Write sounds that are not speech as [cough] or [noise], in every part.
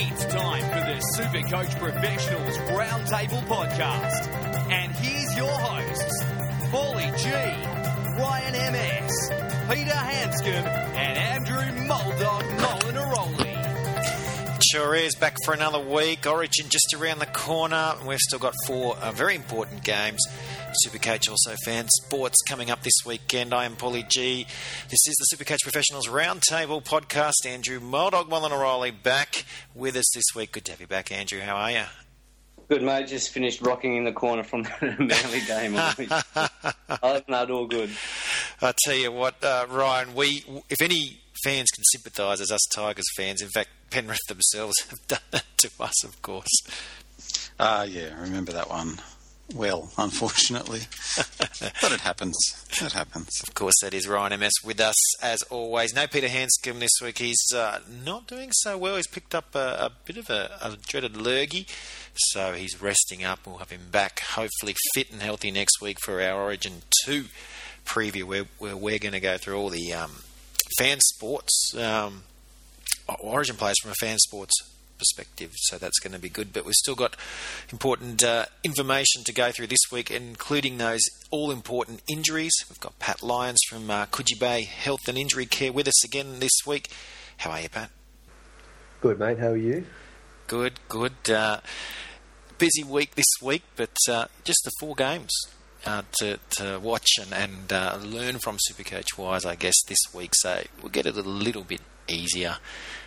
It's time for the Super Coach Professionals Roundtable Podcast. And here's your hosts, Paulie G, Ryan MS, Peter Hanscom, and Andrew Muldog Molinaroli. Sure is. Back for another week. Origin just around the corner. We've still got four uh, very important games. Supercoach also fan sports coming up this weekend. I am Paulie G. This is the Supercoach Professionals Roundtable podcast. Andrew Muldog O'Reilly back with us this week. Good to have you back, Andrew. How are you? Good, mate. Just finished rocking in the corner from the [laughs] Manly game. Other than that, all good. I tell you what, uh, Ryan, we if any fans can sympathise as us Tigers fans, in fact, Penrith themselves [laughs] have done that to us, of course. Ah, uh, yeah, I remember that one well, unfortunately. [laughs] but it happens. It happens. Of course, that is Ryan MS with us as always. No Peter Hanscom this week. He's uh, not doing so well. He's picked up a, a bit of a, a, dreaded lurgy, so he's resting up. We'll have him back, hopefully fit and healthy next week for our Origin 2 preview, where, where we're going to go through all the um, fan sports, um, Origin players from a fan sports perspective, so that's going to be good. But we've still got important uh, information to go through this week, including those all important injuries. We've got Pat Lyons from uh, Coogee Bay Health and Injury Care with us again this week. How are you, Pat? Good, mate. How are you? Good, good. Uh, busy week this week, but uh, just the four games. Uh, to, to watch and, and uh, learn from Supercoach Wise, I guess, this week. So we'll get it a little bit easier.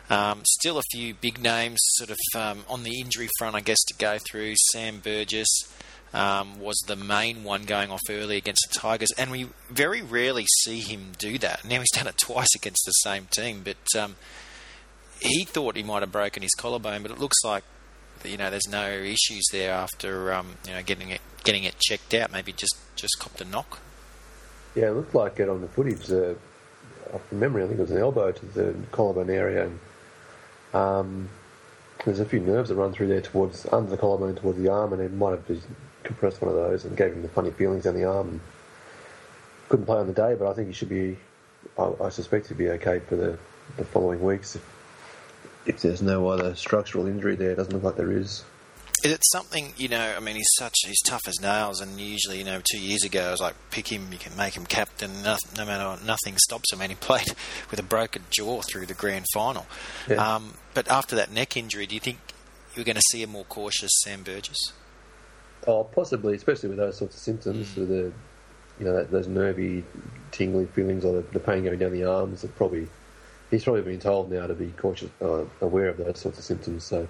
Um, still a few big names sort of um, on the injury front, I guess, to go through. Sam Burgess um, was the main one going off early against the Tigers, and we very rarely see him do that. Now he's done it [laughs] twice against the same team, but um, he thought he might have broken his collarbone, but it looks like you know there's no issues there after um, you know getting it getting it checked out. Maybe just just copped a knock. Yeah, it looked like it on the footage. Uh, from memory, I think it was an elbow to the collarbone area. And, um, there's a few nerves that run through there towards under the collarbone towards the arm, and it might have just compressed one of those and gave him the funny feelings down the arm. And couldn't play on the day, but I think he should be. I, I suspect he'd be okay for the, the following weeks if, if there's no other structural injury there. It doesn't look like there is is it something you know? I mean, he's such he's tough as nails, and usually you know two years ago I was like pick him, you can make him captain. No, no matter what, nothing stops him, and he played [laughs] with a broken jaw through the grand final. Yeah. Um, but after that neck injury, do you think you're going to see a more cautious Sam Burgess? Oh, possibly, especially with those sorts of symptoms, mm. with the you know that, those nervy, tingly feelings, or the, the, pain going down the arms. That probably he's probably been told now to be cautious, uh, aware of those sorts of symptoms. So.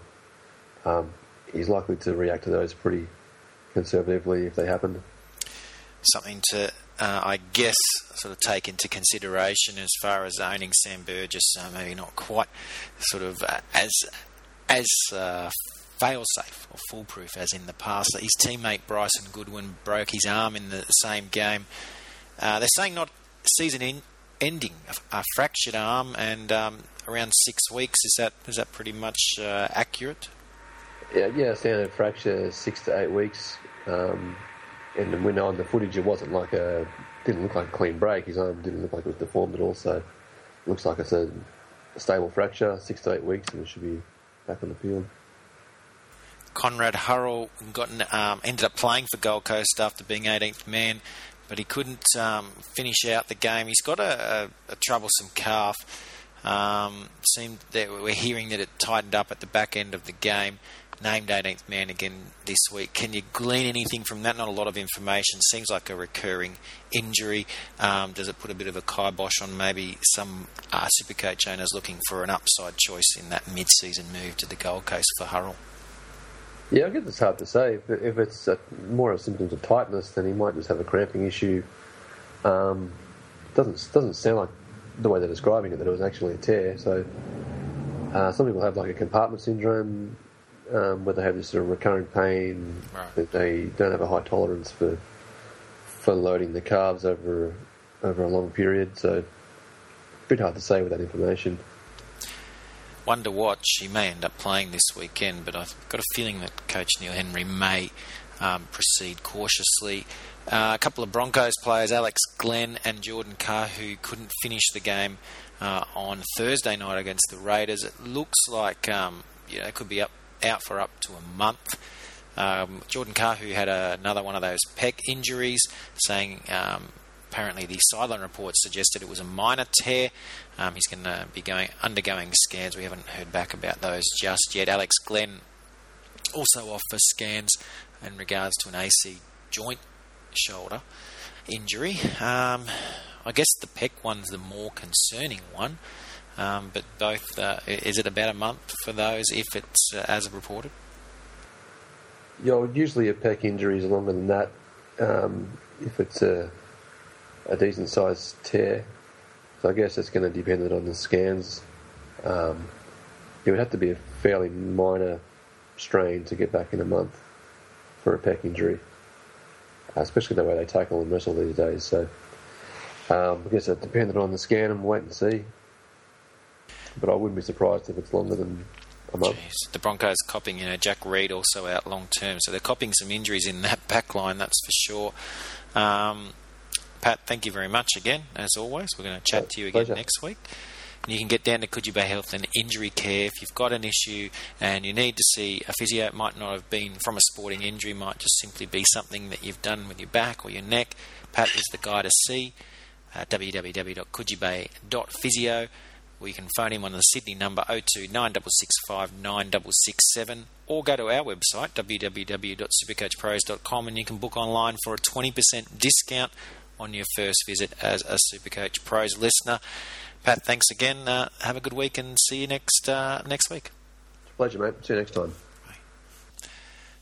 Um, he's likely to react to those pretty conservatively if they happen. Something to, uh, I guess, sort of take into consideration as far as owning Sam Burgess. Uh, maybe not quite sort of uh, as as uh, fail-safe or foolproof as in the past. His teammate Bryson Goodwin broke his arm in the same game. Uh, they're saying not season in, ending, a, fractured arm, and um, around six weeks. Is that is that pretty much accurate? Yeah, yeah, standard fracture, six to eight weeks. Um, and when on the footage, it wasn't like a didn't look like a clean break. His arm didn't look like it was deformed at all. So looks like it's a, stable fracture, six to eight weeks, and it should be back on the field. Conrad Hurrell got um, ended up playing for Gold Coast after being 18th man, but he couldn't um, finish out the game. He's got a, a, a troublesome calf. Um, seemed that we're hearing that it tightened up at the back end of the game named 18th man again this week. Can you glean anything from that? Not a lot of information. Seems like a recurring injury. Um, does it put a bit of a kibosh on maybe some uh, Supercoach owners looking for an upside choice in that mid-season move to the Gold Coast for Hurrell? Yeah, I guess it's hard to say. If it's more of symptoms of tightness, then he might just have a cramping issue. Um, doesn't doesn't sound like the way they're describing it that it was actually a tear. So uh, some people have like a compartment syndrome um, where they have this sort of recurring pain, right. that they don't have a high tolerance for for loading the calves over over a long period. So, a bit hard to say with that information. One to watch. He may end up playing this weekend, but I've got a feeling that Coach Neil Henry may um, proceed cautiously. Uh, a couple of Broncos players, Alex Glenn and Jordan Kahu, who couldn't finish the game uh, on Thursday night against the Raiders. It looks like um, you know, could be up out for up to a month. Um, Jordan Kahu, who had a, another one of those pec injuries, saying um, apparently the sideline reports suggested it was a minor tear. Um, he's going to be going undergoing scans. We haven't heard back about those just yet. Alex Glenn also off for scans in regards to an AC joint shoulder injury. Um, I guess the pec one's the more concerning one. Um, but both, uh, is it about a month for those if it's uh, as reported? Yeah, usually a pec injury is longer than that. Um, if it's a, a decent sized tear, so I guess it's going to depend on the scans. Um, it would have to be a fairly minor strain to get back in a month for a pec injury, uh, especially the way they tackle and wrestle these days. So um, I guess it depended on the scan and wait and see. But I wouldn't be surprised if it's longer than a month. Jeez. The Broncos copping, you know, Jack Reed also out long term, so they're copping some injuries in that [laughs] back line, that's for sure. Um, Pat, thank you very much again, as always. We're going to chat to you again Pleasure. next week. And you can get down to Coogee Bay Health and Injury Care if you've got an issue and you need to see a physio. It might not have been from a sporting injury, might just simply be something that you've done with your back or your neck. Pat is the guy to see. Www.coogeebay.physio or you can phone him on the Sydney number 02 9665 9667 or go to our website www.supercoachpros.com and you can book online for a 20% discount on your first visit as a Supercoach Pros listener. Pat, thanks again. Uh, have a good week and see you next uh, next week. Pleasure, mate. See you next time.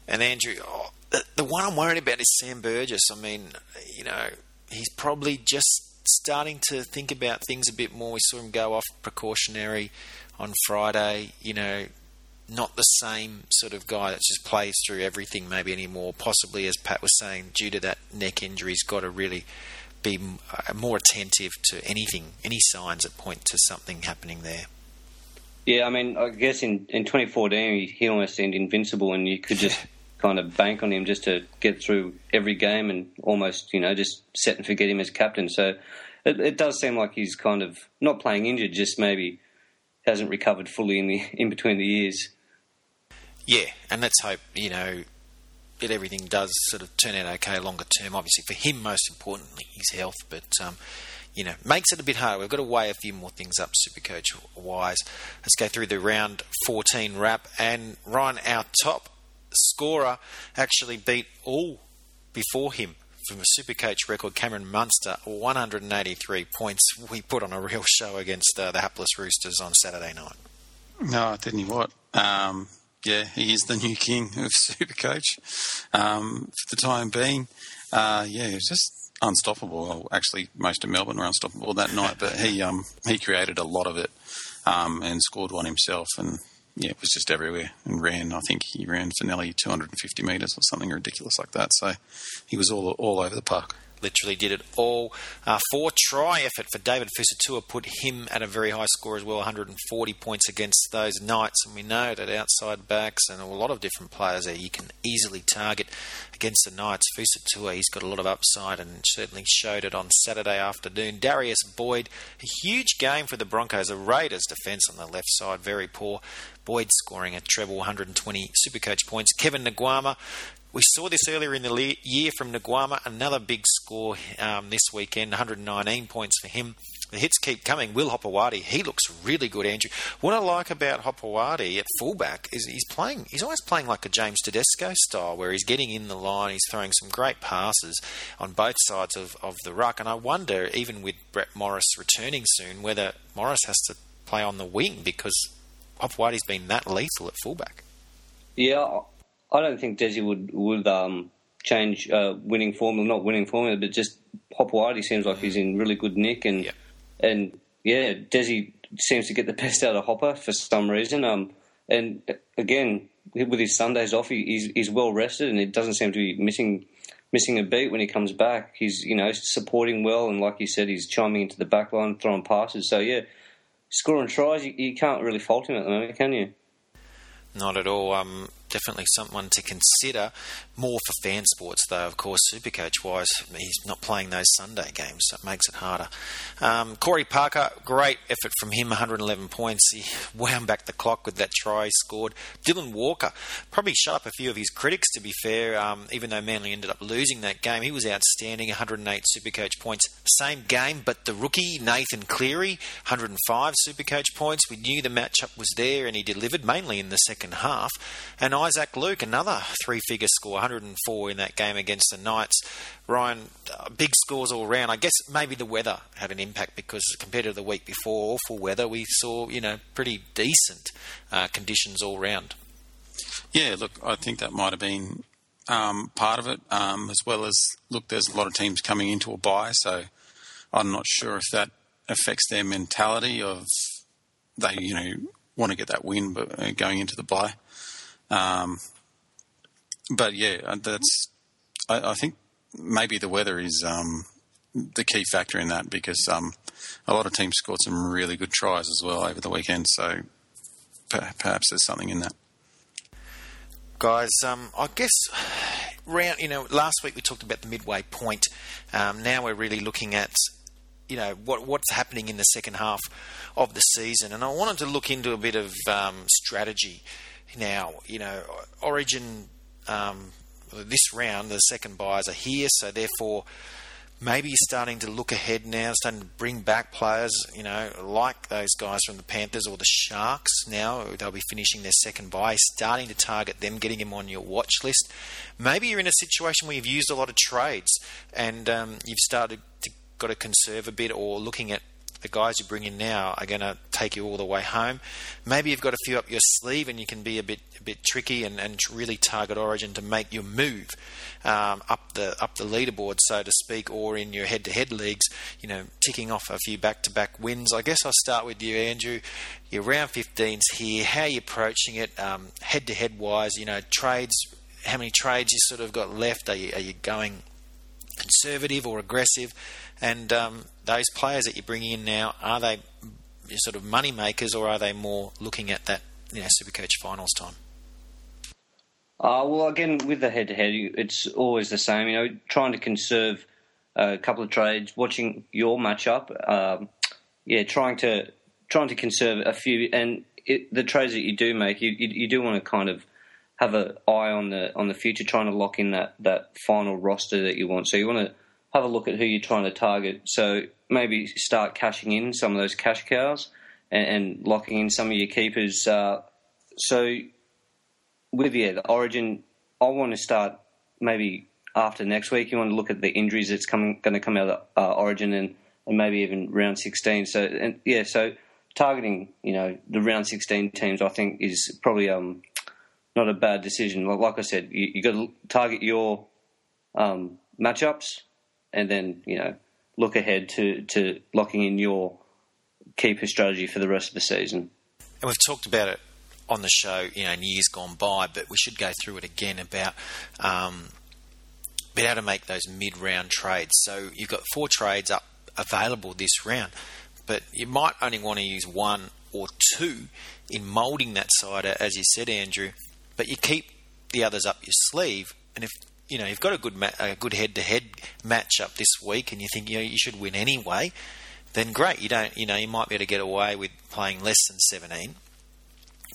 And Andrew, oh, the, the one I'm worried about is Sam Burgess. I mean, you know, he's probably just starting to think about things a bit more. We saw him go off precautionary on Friday. You know, not the same sort of guy that just plays through everything maybe anymore. Possibly, as Pat was saying, due to that neck injury, he's got to really be uh, more attentive to anything, any signs that point to something happening there. Yeah, I mean, I guess in, in 2014 he, he almost seemed invincible, and you could just [laughs] kind of bank on him just to get through every game and almost, you know, just set and forget him as captain. So it, it does seem like he's kind of not playing injured, just maybe hasn't recovered fully in the in between the years. Yeah, and let's hope you know that everything does sort of turn out okay longer term. Obviously, for him, most importantly, his health, but um, you know, makes it a bit harder. We've got to weigh a few more things up, Supercoach wise. Let's go through the round 14 wrap, and Ryan, our top scorer, actually beat all before him from a Supercoach record, Cameron Munster, 183 points. We put on a real show against uh, the hapless Roosters on Saturday night. No, didn't he? what. Um, yeah, he is the new king [laughs] of Supercoach um, for the time being. Uh, yeah, just unstoppable. Well, actually, most of Melbourne were unstoppable that night, but he um, he created a lot of it um, and scored one himself. And yeah, it was just everywhere and ran. I think he ran for nearly 250 metres or something ridiculous like that. So he was all all over the park. literally did it all. Uh, four try effort for David Fusitu'a put him at a very high score as well, 140 points against those Knights. And we know that outside backs and a lot of different players there you can easily target against the Knights. Fusitu'a, he's got a lot of upside and certainly showed it on Saturday afternoon. Darius Boyd, a huge game for the Broncos. The Raiders' defence on the left side, very poor. Boyd scoring a treble, 120 Supercoach points. Kevin Naiqama, we saw this earlier in the le- year from Naiqama, another big score um, this weekend, 119 points for him. The hits keep coming. Will Hopoate, he looks really good, Andrew. What I like about Hopoate at fullback is he's playing, he's always playing like a James Tedesco style, where he's getting in the line, he's throwing some great passes on both sides of, of the ruck. And I wonder, even with Brett Morris returning soon, whether Morris has to play on the wing because Hopoate's been that lethal at fullback. Yeah, I don't think Desi would would um, change uh, winning formula, not winning formula, but just Hopoate seems like he's in really good nick, and Yeah. and yeah, Desi seems to get the best out of Hopper for some reason. Um, and again, with his Sundays off, he, he's he's well rested, and it doesn't seem to be missing missing a beat when he comes back. He's you know supporting well, and like you said, he's chiming into the back line, throwing passes. So yeah, scoring tries, you, you can't really fault him at the moment, can you? Not at all. Um, definitely someone to consider. More for fan sports, though, of course, Supercoach wise, he's not playing those Sunday games, so it makes it harder. Um, Corey Parker, great effort from him, 111 points. He wound back the clock with that try he scored. Dylan Walker probably shut up a few of his critics, to be fair, um, even though Manly ended up losing that game. He was outstanding, 108 Supercoach points. Same game, but the rookie, Nathan Cleary, 105 Supercoach points. We knew the matchup was there, and he delivered mainly in the second half. And Isaac Luke, another three figure score, 104 in that game against the Knights. Ryan, uh, big scores all round. I guess maybe the weather had an impact because compared to the week before, awful weather, we saw, you know, pretty decent uh, conditions all round. Yeah, look, I think that might have been um, part of it, um, as well as, look, there's a lot of teams coming into a bye, so I'm not sure if that affects their mentality of they, you know, want to get that win but uh, going into the bye. Um, but yeah, uh, that's. I, I, think maybe the weather is um, the key factor in that because um, a lot of teams scored some really good tries as well over the weekend. So perhaps there's something in that. Guys, um, I guess round. You know, last week we talked about the midway point. Um, now we're really looking at you know what what's happening in the second half of the season, and I wanted to look into a bit of um, strategy now. You know, Origin um, this round, the second buyers are here, so therefore maybe starting to look ahead now, starting to bring back players, you know, like those guys from the Panthers or the Sharks now. They'll be finishing their second bye, starting to target them, getting them on your watch list. Maybe you're in a situation where you've used a lot of trades and um, you've started to got to conserve a bit or looking at the guys you bring in now are going to take you all the way home. Maybe you've got a few up your sleeve and you can be a bit a bit tricky and, and really target Origin to make your move um, up the up the leaderboard, so to speak, or in your head-to-head leagues. You know, ticking off a few back-to-back wins. I guess I'll start with you, Andrew. Your round 15s here. How are you approaching it, um, head-to-head wise? You know, trades. How many trades you sort of got left? Are you are you going conservative or aggressive? And um, those players that you bring in now, are they sort of money makers or are they more looking at that you know, Supercoach finals time? Uh, well, again, with the head-to-head, it's always the same. You know, trying to conserve a couple of trades, watching your matchup. Um, yeah, trying to trying to conserve a few, and it, the trades that you do make, you, you, you do want to kind of have an eye on the on the future, trying to lock in that that final roster that you want. So you want to have a look at who you're trying to target. So maybe start cashing in some of those cash cows and, and locking in some of your keepers. Uh, so with yeah, the Origin, I want to start maybe after next week. You want to look at the injuries that's coming going to come out of uh, Origin and, and maybe even round 16. So and yeah, so targeting you know the round 16 teams, I think is probably um not a bad decision. Like, like I said, you, you got to target your um, matchups and then you know look ahead to to locking in your keeper strategy for the rest of the season. And we've talked about it on the show, you know, in years gone by, but we should go through it again about um, being able to make those mid-round trades. So you've got four trades up available this round, but you might only want to use one or two in moulding that side, as you said, Andrew. But you keep the others up your sleeve, and if you know you've got a good ma- a good head-to-head matchup this week, and you think you know you should win anyway, then great. You don't, you know, you might be able to get away with playing less than 17.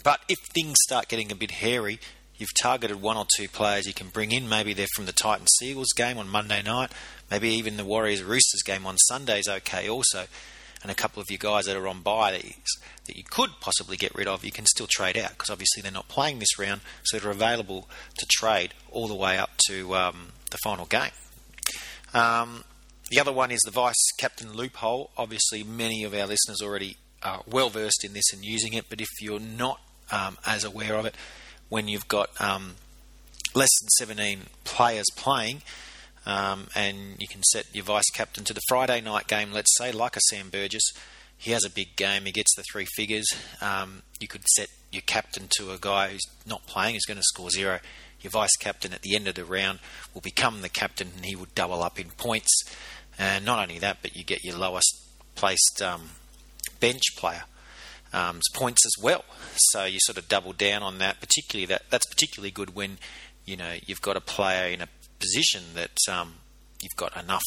But if things start getting a bit hairy, you've targeted one or two players you can bring in. Maybe they're from the Titans Seagulls game on Monday night. Maybe even the Warriors Roosters game on Sunday is okay also. And a couple of you guys that are on bye that you, that you could possibly get rid of, you can still trade out because obviously they're not playing this round, so they're available to trade all the way up to um, the final game. Um, the other one is the vice captain loophole. Obviously, many of our listeners already are well versed in this and using it, but if you're not um, as aware of it, when you've got um, less than 17 players playing, um, and you can set your vice captain to the Friday night game, let's say, like a Sam Burgess. He has a big game, he gets the three figures. Um, you could set your captain to a guy who's not playing, who's going to score zero. Your vice captain at the end of the round will become the captain and he will double up in points. And not only that, but you get your lowest placed um, bench player um, points as well. So you sort of double down on that. Particularly that that's particularly good when you know you've got a player in a position that um, you've got enough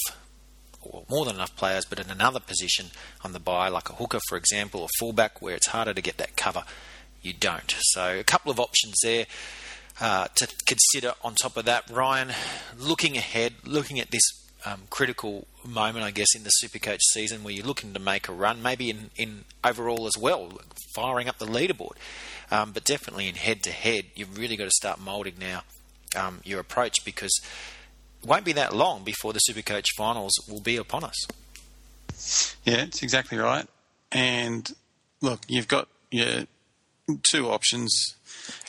or more than enough players, but in another position on the bye, like a hooker, for example, or fullback, where it's harder to get that cover, you don't. So a couple of options there. Uh, to consider on top of that, Ryan, looking ahead, looking at this um, critical moment, I guess, in the Supercoach season where you're looking to make a run, maybe in, in overall as well, firing up the leaderboard, um, but definitely in head to head, you've really got to start moulding now um, your approach because it won't be that long before the Supercoach finals will be upon us. Yeah, it's exactly right. And look, you've got your two options.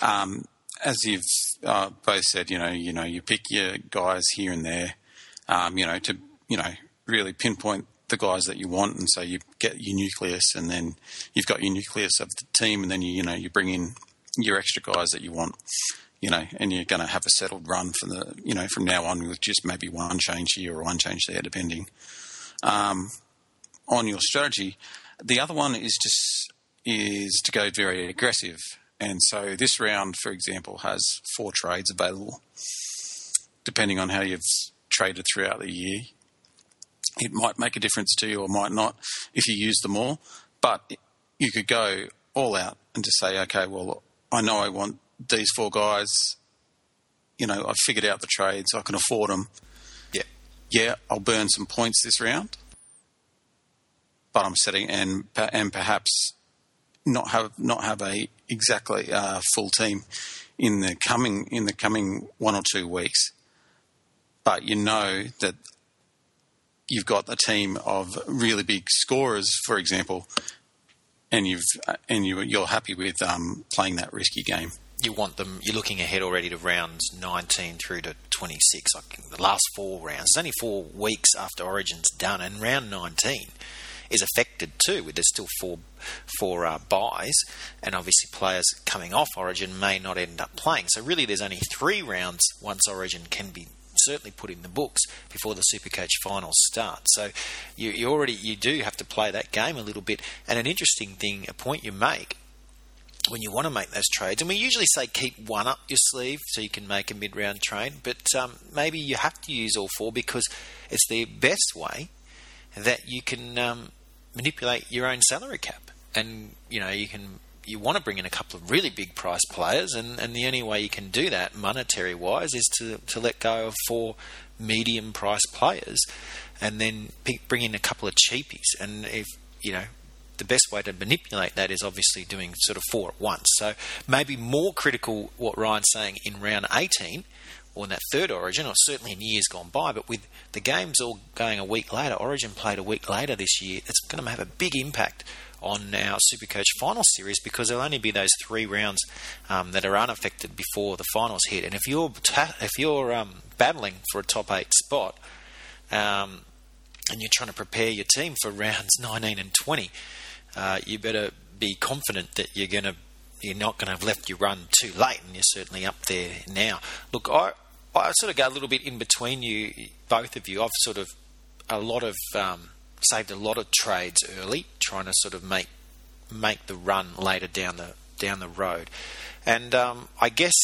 Um, as you've uh, both said, you know, you know, you pick your guys here and there, um, you know, to you know really pinpoint the guys that you want, and so you get your nucleus, and then you've got your nucleus of the team, and then you you know you bring in your extra guys that you want, you know, and you're going to have a settled run for the you know from now on with just maybe one change here or one change there, depending um, on your strategy. The other one is just is to go very aggressive and so this round, for example, has four trades available, depending on how you've traded throughout the year. It might make a difference to you or might not if you use them all, but you could go all out and just say, okay, well, I know I want these four guys. You know, I've figured out the trades, I can afford them. Yeah. Yeah, I'll burn some points this round, but I'm setting and and perhaps not have not have a exactly uh, full team in the coming in the coming one or two weeks, but you know that you've got a team of really big scorers, for example, and you've and you you're happy with um, playing that risky game. You want them. You're looking ahead already to rounds 19 through to 26. Like the last four rounds. It's only four weeks after Origin's done, and round 19 is affected too. There's still four four uh, byes, and obviously players coming off Origin may not end up playing. So really, there's only three rounds once Origin can be certainly put in the books before the Supercoach finals start. So you, you already you do have to play that game a little bit. And an interesting thing, a point you make when you want to make those trades, and we usually say keep one up your sleeve so you can make a mid round trade, but um, maybe you have to use all four because it's the best way that you can um, manipulate your own salary cap. And you know you can you want to bring in a couple of really big price players, and, and the only way you can do that monetary wise is to, to let go of four medium price players, and then pick, bring in a couple of cheapies. And if you know the best way to manipulate that is obviously doing sort of four at once. So maybe more critical what Ryan's saying in round 18 or in that third Origin, or certainly in years gone by. But with the games all going a week later, Origin played a week later this year. It's going to have a big impact on our Supercoach final series because there'll only be those three rounds um, that are unaffected before the finals hit. And if you're ta- if you're um, battling for a top eight spot, um, and you're trying to prepare your team for rounds [laughs] 19 and 20, uh, you better be confident that you're going to you're not going to have left your run too late, and you're certainly up there now. Look, I I sort of go a little bit in between you, both of you. I've sort of a lot of um, saved a lot of trades early, trying to sort of make make the run later down the down the road. And um, I guess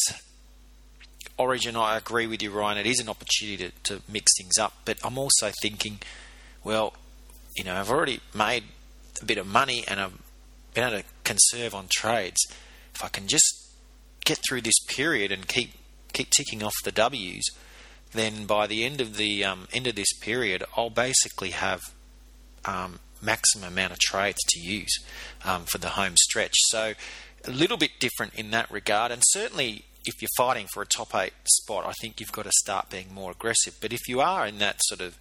Origin, I agree with you, Ryan. It is an opportunity to, to mix things up, but I'm also thinking, well, you know, I've already made a bit of money and I've been able to conserve on trades. If I can just get through this period and keep keep ticking off the W's, then by the end of the um, end of this period, I'll basically have um, maximum amount of trades to use um, for the home stretch. So a little bit different in that regard, and certainly if you're fighting for a top eight spot, I think you've got to start being more aggressive. But if you are in that sort of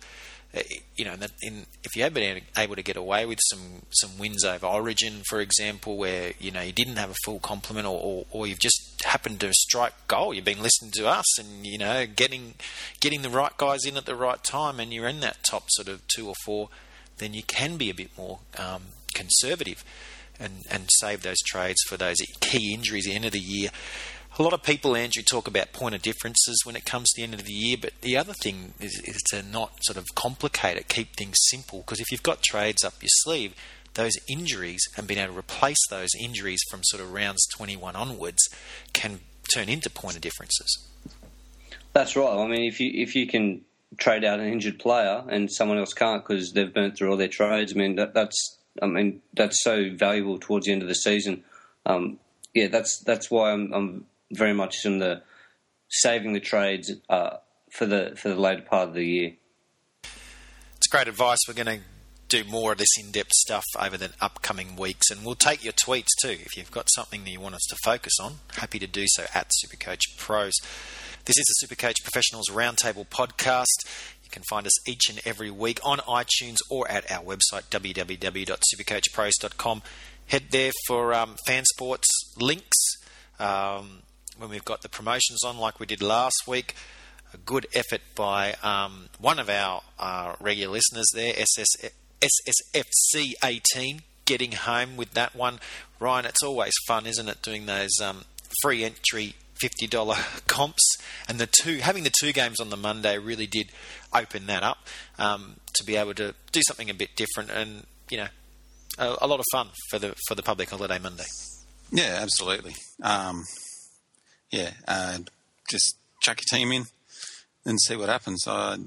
you know, in, if you have been able to get away with some, some wins over Origin, for example, where you know you didn't have a full complement, or, or, or, you've just happened to strike goal, you've been listening to us, and you know getting getting the right guys in at the right time, and you're in that top sort of two or four, then you can be a bit more um, conservative and and save those trades for those key injuries at the end of the year a lot of people, Andrew, talk about point of differences when it comes to the end of the year, but the other thing is, is to not sort of complicate it, keep things simple. Because if you've got trades up your sleeve, those injuries and being able to replace those injuries from sort of rounds 21 onwards can turn into point of differences. That's right. I mean, if you if you can trade out an injured player and someone else can't because they've burnt through all their trades, I mean that, that's I mean that's so valuable towards the end of the season. Um, yeah, that's that's why I'm, I'm very much in the saving the trades uh, for the for the later part of the year. It's great advice. We're going to do more of this in-depth stuff over the upcoming weeks, and we'll take your tweets too. If you've got something that you want us to focus on, happy to do so at Supercoach Pros. This is the Supercoach Professionals Roundtable podcast. You can find us each and every week on iTunes or at our website www.supercoachpros.com. Head there for um, fan sports links um, when we've got the promotions on, like we did last week. A good effort by um, one of our uh, regular listeners there, SS, SSFC18, getting home with that one. Ryan, it's always fun, isn't it, doing those um, free entry fifty dollar [laughs] comps, and the two having the two games on the Monday really did open that up um, to be able to do something a bit different, and you know, a, a lot of fun for the for the public holiday Monday. Yeah, absolutely. Um, yeah, uh, just chuck your team in and see what happens. I,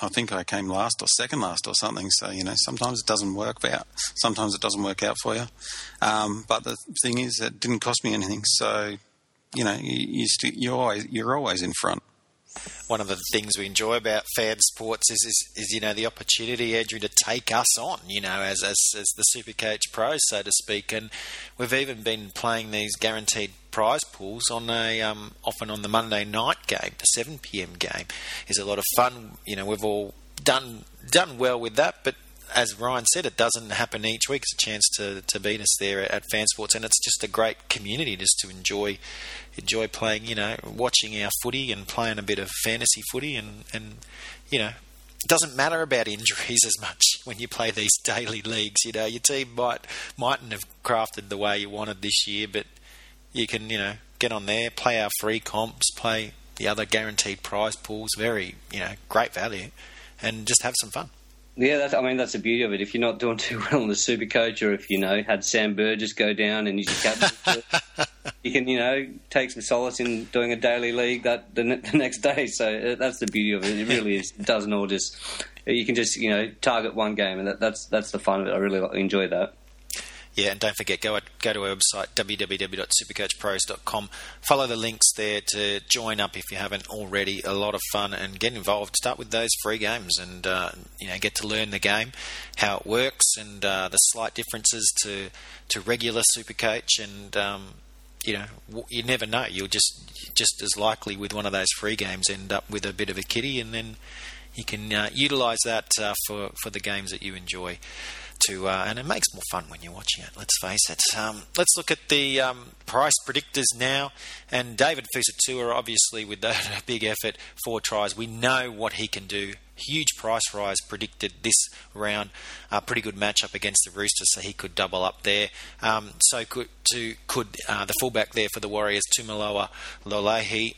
I think I came last or second last or something. So you know, sometimes it doesn't work out. Sometimes it doesn't work out for you. Um, but the thing is, it didn't cost me anything. So you know, you, you st- you're always you're always in front. One of the things we enjoy about fan sports is, is, is you know the opportunity, Andrew, to take us on, you know, as as, as the Supercoach Pros, so to speak, and we've even been playing these guaranteed prize pools on a um, often on the Monday night game, the seven pm game, is a lot of fun. You know, we've all done done well with that, but as Ryan said, it doesn't happen each week. It's a chance to, to beat us there at, Fan Sports, and it's just a great community just to enjoy enjoy playing. You know, watching our footy and playing a bit of fantasy footy, and and you know, it doesn't matter about injuries [laughs] as much when you play these daily leagues. You know, your team might mightn't have crafted the way you wanted this year, but you can you know get on there, play our free comps, play the other guaranteed prize pools. Very you know great value, and just have some fun. Yeah, that's, I mean that's the beauty of it. If you're not doing too [laughs] well in the super coach, or if you know had Sam Burgess go down and you captain, [laughs] you can you know take some solace in doing a daily league that the, [laughs] the, next day. So uh, that's the beauty of it. It really is. It doesn't all just you can just you know target one game, and that, that's that's the fun of it. I really enjoy that. Yeah, and don't forget, go go to our website www.supercoachpros.com. Follow the links there to join up if you haven't already. A lot of fun and get involved. Start with those free games and uh, you know get to learn the game, how it works, and uh, the slight differences to to regular Supercoach. And um, you know you never know. You'll just just as likely with one of those free games end up with a bit of a kitty, and then you can uh, utilise that uh, for for the games that you enjoy to, uh, and it makes more fun when you're watching it. Let's face it. Um, let's look at the um, price predictors now. And David Fusitu'a, obviously, with that [laughs] big effort, four tries, we know what he can do. Huge price rise predicted this round. Pretty good matchup against the Roosters, so he could double up there. Um, so could to could uh, the fullback there for the Warriors, Tuimoala Lolahi,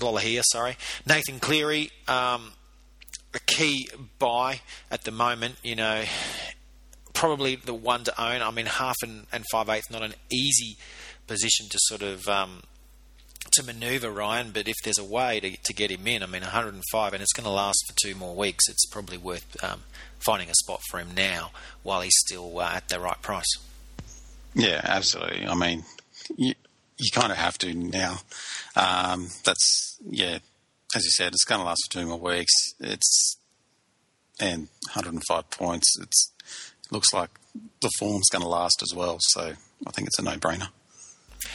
Lolohea, sorry, Nathan Cleary. Um, a key buy at the moment. You know, probably the one to own. I mean, half and, and five eighths not an easy position to sort of um, to manoeuvre Ryan, but if there's a way to, to get him in, I mean, 105, and it's going to last for two more weeks. It's probably worth um, finding a spot for him now while he's still uh, at the right price. Yeah, absolutely. I mean, you, you kind of have to now. Um, that's yeah, as you said, it's going to last for two more weeks. It's and 105 points. It's looks like the form's going to last as well. So I think it's a no-brainer.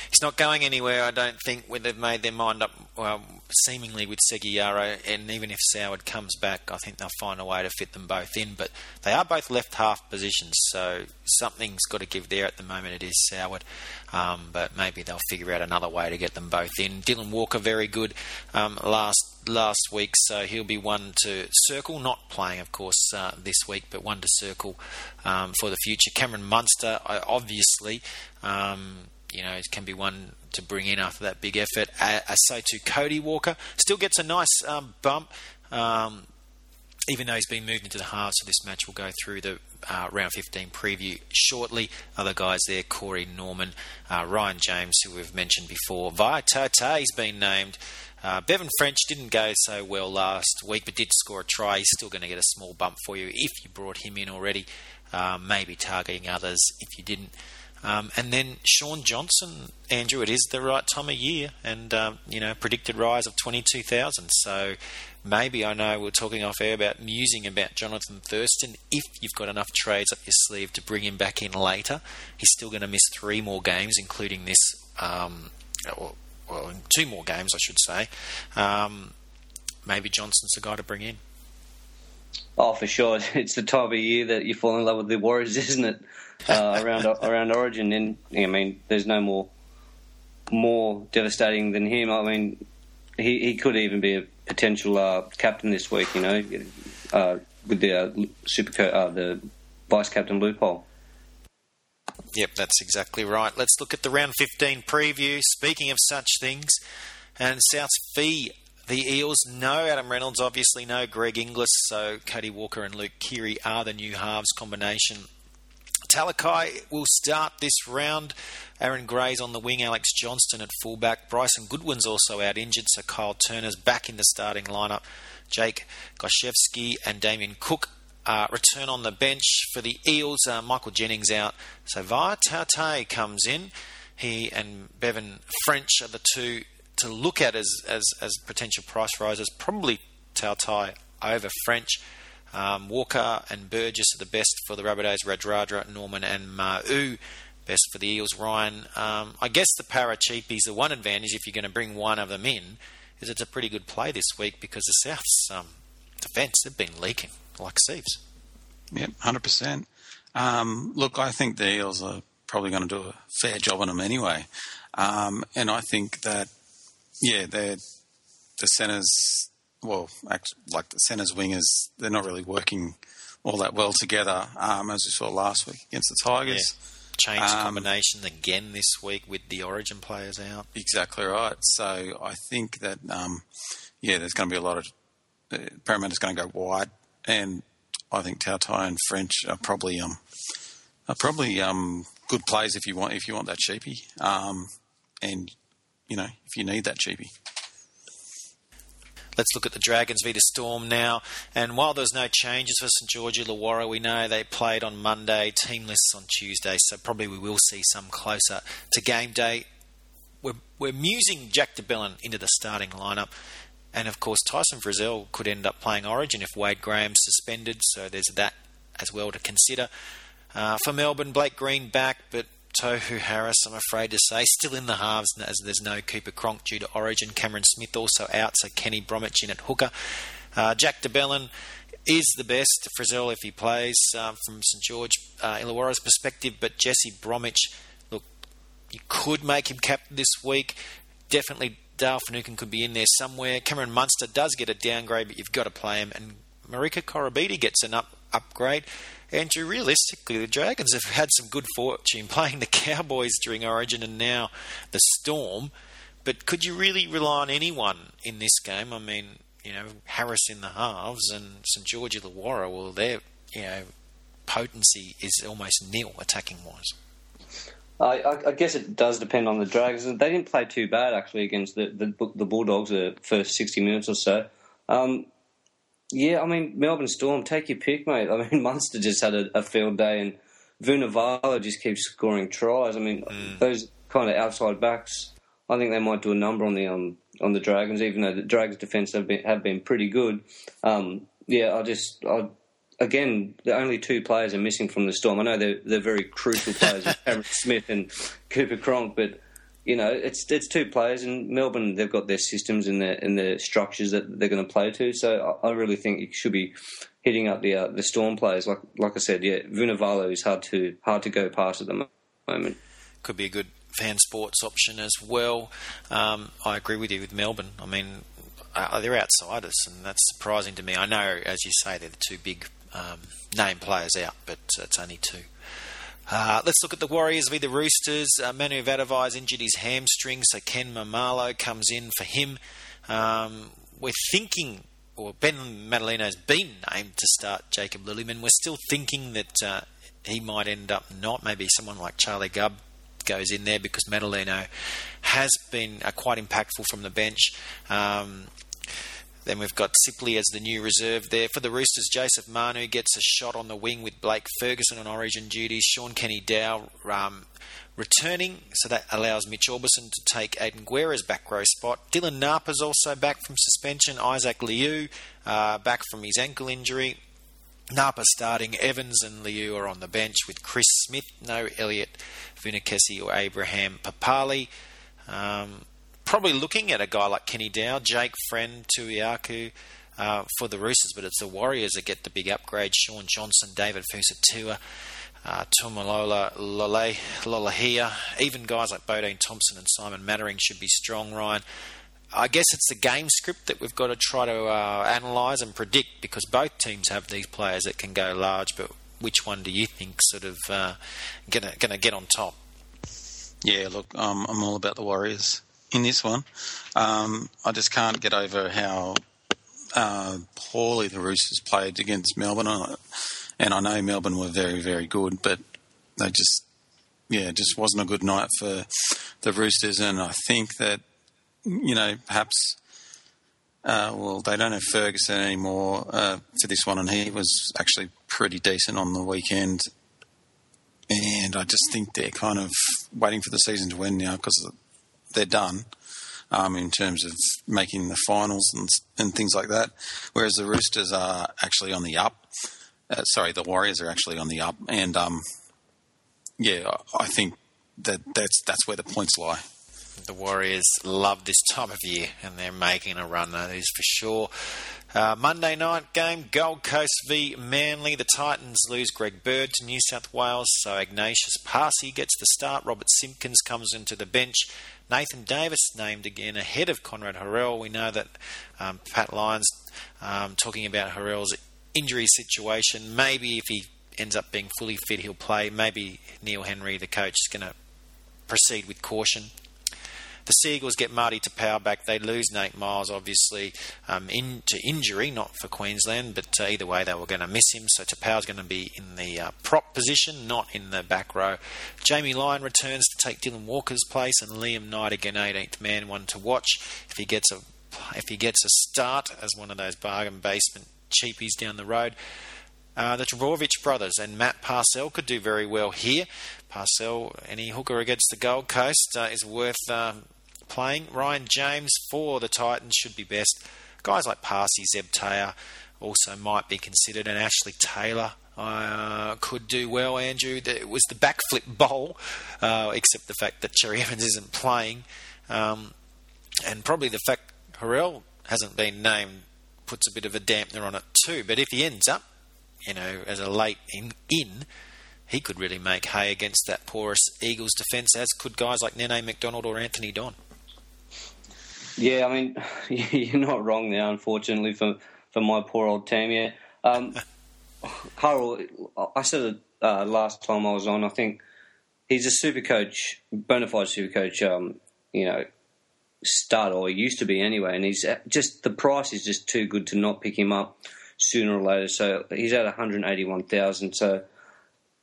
He's not going anywhere, I don't think, when they've made their mind up, well, seemingly with Segeyaro, and even if Soward comes back, I think they'll find a way to fit them both in. But they are both left half positions, so something's got to give there at the moment. It is Soward, um, but maybe they'll figure out another way to get them both in. Dylan Walker, very good um, last last week, so he'll be one to circle. Not playing, of course, uh, this week, but one to circle um, for the future. Cameron Munster, obviously, um, you know, it can be one to bring in after that big effort. I, I say to Cody Walker, still gets a nice um, bump. Um, even though he's been moved into the halves, so this match will go through the uh, round 15 preview shortly. Other guys there, Corey Norman, uh, Ryan James, who we've mentioned before. Vi has been named. Uh, Bevan French didn't go so well last week, but did score a try. He's still going to get a small bump for you if you brought him in already. Um, maybe targeting others if you didn't. Um, and then Shaun Johnson, Andrew, it is the right time of year, and um, you know predicted rise of twenty two thousand. So maybe I know we are talking off air about musing about Jonathan Thurston. If you've got enough trades up your sleeve to bring him back in later, he's still going to miss three more games, including this. Um, or, well, two more games, I should say. Um, maybe Johnson's the guy to bring in. Oh, for sure. [laughs] It's the time of year that you fall in love with the Warriors, isn't it? Uh, around around Origin, and I mean, there's no more more devastating than him. I mean, he, he could even be a potential uh, captain this week. You know, uh, with the uh, super uh, the vice captain loophole. Yep, that's exactly right. Let's look at the round 15 preview. Speaking of such things, and South's fee the Eels, no Adam Reynolds, obviously no Greg Inglis, so Cody Walker and Luke Keary are the new halves combination. Talakai will start this round. Aaron Gray's on the wing, Alex Johnston at fullback. Bryson Goodwin's also out injured, so Kyle Turner's back in the starting lineup. Jake Gosiewski and Damien Cook uh, return on the bench for the Eels. Uh, Michael Jennings out, so Vaea Toutai comes in. He and Bevan French are the two to look at as, as, as potential price rises. Probably Toutai over French. Um, Walker and Burgess are the best for the Rabbitohs. Radradra, Norman, and Ma'u best for the Eels. Ryan, um, I guess the Parra cheapies, the one advantage if you're going to bring one of them in, is it's a pretty good play this week because the South's um, defence have been leaking like sieves. Yep, hundred percent. Um, look, I think the Eels are probably going to do a fair job on them anyway, um, and I think that yeah, they're the centres. Well, like the centres wingers, they're not really working all that well together, um, as we saw last week against the Tigers. Yeah. Change um, combinations again this week with the Origin players out. Exactly right. So I think that um, yeah, there's going to be a lot of uh, Parramatta's going to go wide, and I think Toutai and French are probably um, are probably um, good plays if you want if you want that cheapie, um, and you know, if you need that cheapie. Let's look at the Dragons v the Storm now. And while there's no changes for St George Illawarra, we know they played on Monday, team lists on Tuesday, so probably we will see some closer to game day. We're, we're musing Jack de Belin into the starting lineup. And of course, Tyson Frizell could end up playing Origin if Wade Graham's suspended, so there's that as well to consider. Uh, for Melbourne, Blake Green back, but Tohu Harris, I'm afraid to say, still in the halves as there's no Cooper Cronk due to Origin. Cameron Smith also out, so Kenny Bromwich in at hooker. Uh, Jack de Belin is the best. Frizell, if he plays, um, from St George uh, Illawarra's perspective, but Jesse Bromwich, look, you could make him captain this week. Definitely Dale Finucane could be in there somewhere. Cameron Munster does get a downgrade, but you've got to play him. And Marika Koroibete gets an up upgrade. Andrew, realistically, the Dragons have had some good fortune [laughs] playing the Cowboys during Origin and now the Storm. But could you really rely on anyone in this game? I mean, you know, Harris in the halves and St George Illawarra, well, their you know potency is almost nil attacking wise. I, I, guess it does depend on the Dragons. They didn't play too bad actually against the the, the Bulldogs the first sixty minutes or so. Um, yeah, I mean Melbourne Storm, take your pick, mate. I mean [laughs] Munster just had a, a field day, and Vunivalu just keeps scoring tries. I mean mm. those kind of outside backs. I think they might do a number on the um, on the Dragons, even though the Dragons' defence have been have been pretty good. Um, yeah, I just I, again the only two players are missing from the Storm. I know they're they're very crucial players, [laughs] Cameron Smith and Cooper Cronk, but you know, it's it's two players in Melbourne. They've got their systems and their and their structures that they're going to play to. So I, I really think you should be hitting up the uh, the Storm players. Like like I said, yeah, Vunivalu is hard to hard to go past at the moment. Could be a good fan sports option as well. Um, I agree with you with Melbourne. I mean, uh, they're outsiders, and that's surprising to me. I know, as you say, they're the two big um, name players out, but it's only two. Uh, let's look at the Warriors v the Roosters. Uh, Manu Vatuvei's injured his hamstring, so Ken Maumalo comes in for him. Um, we're thinking or Ben Matulino's been named to start Jacob Lillyman. We're still thinking that uh, he might end up not. Maybe someone like Charlie Gubb goes in there because Matulino has been uh, quite impactful from the bench. Um, then we've got Sipley as the new reserve there. For the Roosters, Joseph Manu gets a shot on the wing with Blake Ferguson on origin duties. Shaun Kenny-Dow um, returning, so that allows Mitch Aubusson to take Aidan Guerra's back row spot. Dylan Napa's also back from suspension. Isaac Liu uh, back from his ankle injury. Napa starting. Evans and Liu are on the bench with Chris Smith, no Eloni Vunakece or Abraham Papalii. Um, probably looking at a guy like Kenny-Dow, Jake Friend, Tuiaku uh, for the Roosters, but it's the Warriors that get the big upgrade. Shaun Johnson, David Fusitu'a, uh, Tuimoala, Lole, Lolohea, even guys like Bodene Thompson and Simon Mannering should be strong, Ryan. I guess it's the game script that we've got to try to uh, analyse and predict because both teams have these players that can go large, but which one do you think sort of uh, going to get on top? Yeah, look, um, I'm all about the Warriors in this one. Um, I just can't get over how uh, poorly the Roosters played against Melbourne. And I know Melbourne were very, very good, but they just, yeah, just wasn't a good night for the Roosters. And I think that, you know, perhaps, uh, well, they don't have Ferguson anymore uh, for this one, and he was actually pretty decent on the weekend. And I just think they're kind of waiting for the season to end now because they're done um, in terms of making the finals and, and things like that. Whereas the Roosters are actually on the up. Uh, sorry, the Warriors are actually on the up, and um, yeah, I think that that's that's where the points lie. The Warriors love this time of year, and they're making a run. That is for sure. Uh, Monday night game, Gold Coast v Manly. The Titans lose Greg Bird to New South Wales, so Agnatius Paasi gets the start. Robert Simpkins comes into the bench. Nathan Davis named again ahead of Konrad Hurrell. We know that um, Pat Lyons um, talking about Hurrell's injury situation. Maybe if he ends up being fully fit, he'll play. Maybe Neil Henry, the coach, is going to proceed with caution. The Seagulls get Marty Taupau back. They lose Nate Myles, obviously, um, into injury, not for Queensland, but uh, either way, they were going to miss him. So Taupau's going to be in the uh, prop position, not in the back row. Jamie Lyon returns to take Dylan Walker's place, and Liam Knight again, 18th man, one to watch. If he gets a if he gets a start as one of those bargain basement cheapies down the road. Uh, the Trbojevic brothers and Matt Parcell could do very well here. Parcell, any hooker against the Gold Coast uh, is worth um, playing. Ryan James for the Titans should be best. Guys like Paasi, Zeb Taylor also might be considered, and Ashley Taylor uh, could do well. Andrew, it was the backflip bowl, uh, except the fact that Cherry Evans isn't playing, um, and probably the fact Hurrell hasn't been named puts a bit of a dampener on it too. But if he ends up, you know, as a late in, in he could really make hay against that porous Eagles defence, as could guys like Nene Macdonald or Anthony Don. Yeah, I mean, [laughs] you're not wrong there, unfortunately, for, for my poor old team. Yeah. Um, [laughs] Hurrell, I said it uh, last time I was on, I think he's a super coach, bona fide super coach, um, you know, stud, or used to be anyway, and he's just, the price is just too good to not pick him up sooner or later. So he's at 181,000. So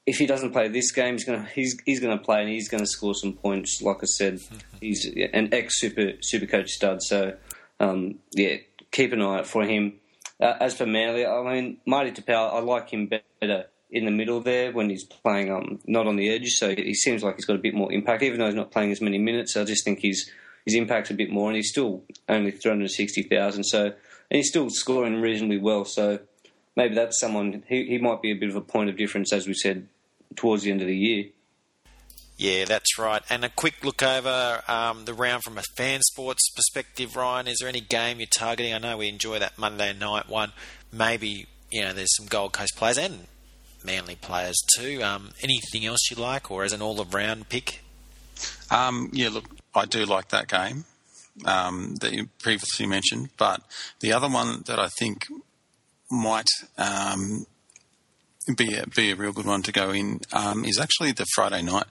if he doesn't play this game, he's gonna he's he's gonna play and he's gonna score some points. Like I said, he's an ex super super coach stud. So um, yeah, keep an eye out for him. Uh, as for Manly, I mean Marty Taupau, I like him better in the middle there when he's playing um, not on the edge. So he seems like he's got a bit more impact, even though he's not playing as many minutes. I just think his his impact's a bit more, and he's still only three hundred sixty thousand. So and he's still scoring reasonably well. So maybe that's someone he, he might be a bit of a point of difference, as we said towards the end of the year. Yeah, that's right. And a quick look over um, the round from a fan sports perspective, Ryan. Is there any game you're targeting? I know we enjoy that Monday night one. Maybe you know there's some Gold Coast players and Manly players too. Um, anything else you like, or as an all-around pick? Um, yeah, look, I do like that game um, that you previously mentioned, but the other one that I think might um, be a, be a real good one to go in um, is actually the Friday night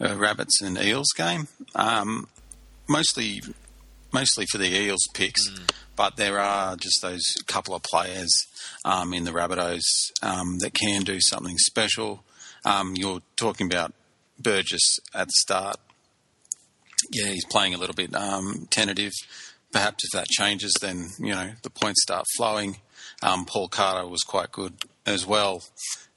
uh, Rabbits and Eels game. Um, mostly mostly for the Eels picks. But there are just those couple of players um, in the Rabbitohs um, that can do something special. Um, you're talking about Burgess at the start. Yeah, he's playing a little bit um, tentative. Perhaps if that changes, then you know the points start flowing. Um, Paul Carter was quite good as well,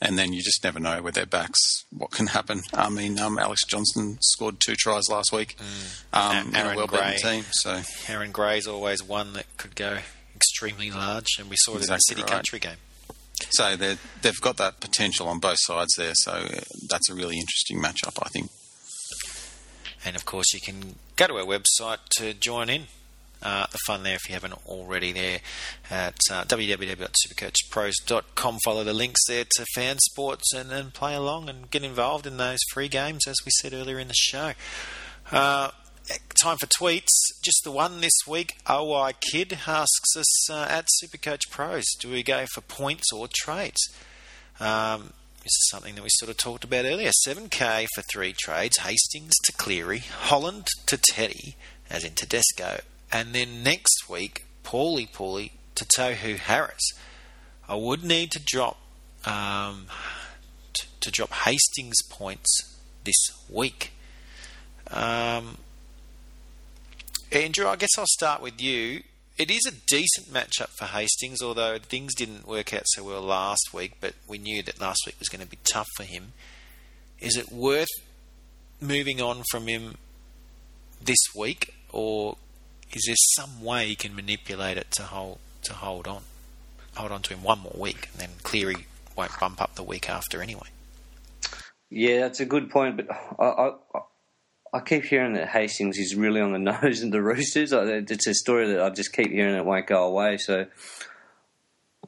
and then you just never know with their backs what can happen. I mean, um, Alex Johnson scored two tries last week um, in a Aaron well-beaten Gray. team, so Aaron Gray's always one that could go extremely large, and we saw it in the City right. Country game. so they've got that potential on both sides there. So uh, that's a really interesting matchup, I think. And of course, you can go to our website to join in uh, the fun there if you haven't already there at uh, www.supercoachpros.com. Follow the links there to fan sports and then play along and get involved in those free games, as we said earlier in the show. Uh, time for tweets. Just the one this week. OI Kid asks us uh, at Supercoach Pros, do we go for points or trades? Um, this is something that we sort of talked about earlier. 7k for three trades Hastings to Cleary, Holland to Teddy, as in Tedesco, and then next week, Pauli Pauli to Tohu Harris. I would need to drop um, t- to drop Hastings points this week. Um, Andrew, I guess I'll start with you. It is a decent matchup for Hastings, although things didn't work out so well last week, but we knew that last week was going to be tough for him. Is it worth moving on from him this week, or is there some way he can manipulate it to hold to hold on, hold on to him one more week, and then Cleary won't bump up the week after anyway? Yeah, that's a good point, but I, I, I keep hearing that Hastings is really on the [laughs] nose of the Roosters. It's a story that I just keep hearing it won't go away. So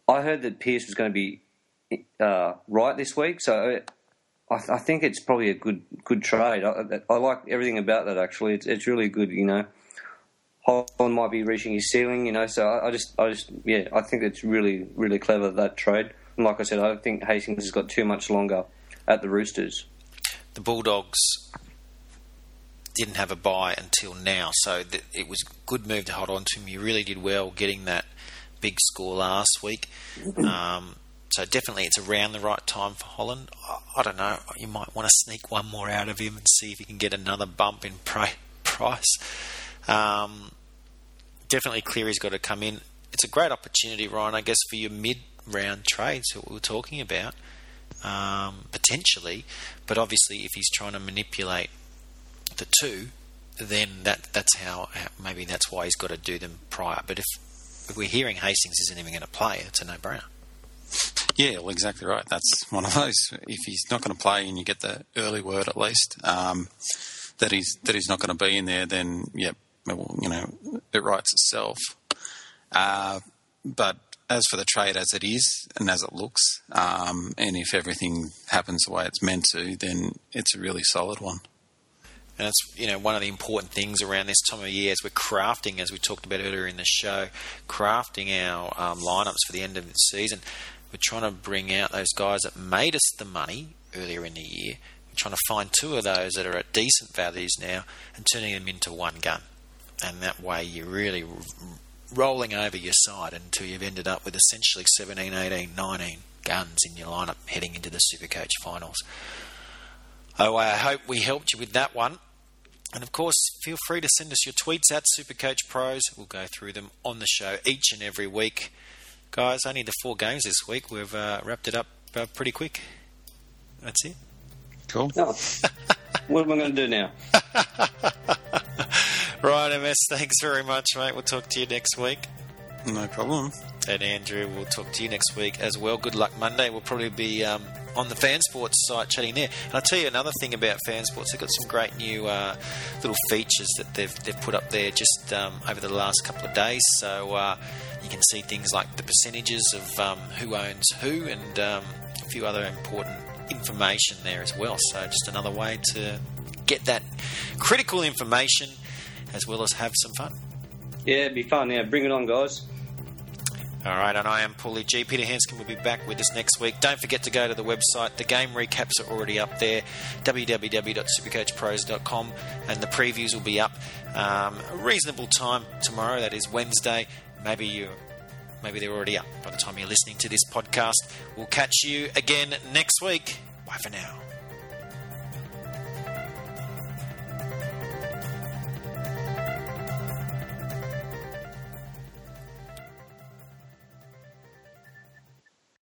I heard that Pearce was going to be uh, right this week, so I, I think it's probably a good good trade. I, I like everything about that. Actually, it's, it's really good. You know, Holland might be reaching his ceiling. You know, so I, I just, I just, yeah, I think it's really, really clever that trade. And like I said, I don't think Hastings has got too much longer at the Roosters. the Bulldogs didn't have a bye until now, so th- it was a good move to hold on to him. You really did well getting that big score last week. Um, so definitely, it's around the right time for Holland. I, I don't know. You might want to sneak one more out of him and see if you can get another bump in pri- price. Um, definitely, Cleary's got to come in. It's a great opportunity, Ryan. I guess for your mid-round trades that we were talking about um, potentially, but obviously, if he's trying to manipulate the two, then that that's how, maybe that's why he's got to do them prior. But if, if we're hearing Hastings isn't even going to play, it's a no-brainer. Yeah, well, exactly right. That's one of those. If he's not going to play and you get the early word at least um, that he's that he's not going to be in there, then yeah, well, you know, it writes itself. Uh, but as for the trade as it is and as it looks, um, and if everything happens the way it's meant to, then it's a really solid one. And it's you know one of the important things around this time of year as we're crafting, as we talked about earlier in the show, crafting our um, lineups for the end of the season. We're trying to bring out those guys that made us the money earlier in the year. We're trying to find two of those that are at decent values now and turning them into one gun. And that way you're really r- rolling over your side until you've ended up with essentially 17, 18, 19 guns in your lineup heading into the Supercoach finals. Oh, I hope we helped you with that one. And of course, feel free to send us your tweets at Supercoach Pros. We'll go through them on the show each and every week. Guys, only the four games this week. We've uh, wrapped it up uh, pretty quick. That's it. Cool. No. [laughs] what am I going to do now? [laughs] Right, MS, thanks very much, mate. We'll talk to you next week. No problem. And Andrew, we'll talk to you next week as well. Good luck Monday. We'll probably be um, on the Fan Sports site chatting there. And I'll tell you another thing about Fan Sports. They've got some great new uh, little features that they've, they've put up there just um, over the last couple of days. So uh, you can see things like the percentages of um, who owns who and um, a few other important information there as well. So just another way to get that critical information as well as have some fun. Yeah, it'd be fun. Yeah, bring it on, guys. All right, and I am Paulie G. Peter Hanscom will be back with us next week. Don't forget to go to the website. The game recaps are already up there, www.supercoachpros.com, and the previews will be up um, a reasonable time tomorrow. That is Wednesday. Maybe you, maybe they're already up by the time you're listening to this podcast. We'll catch you again next week. Bye for now.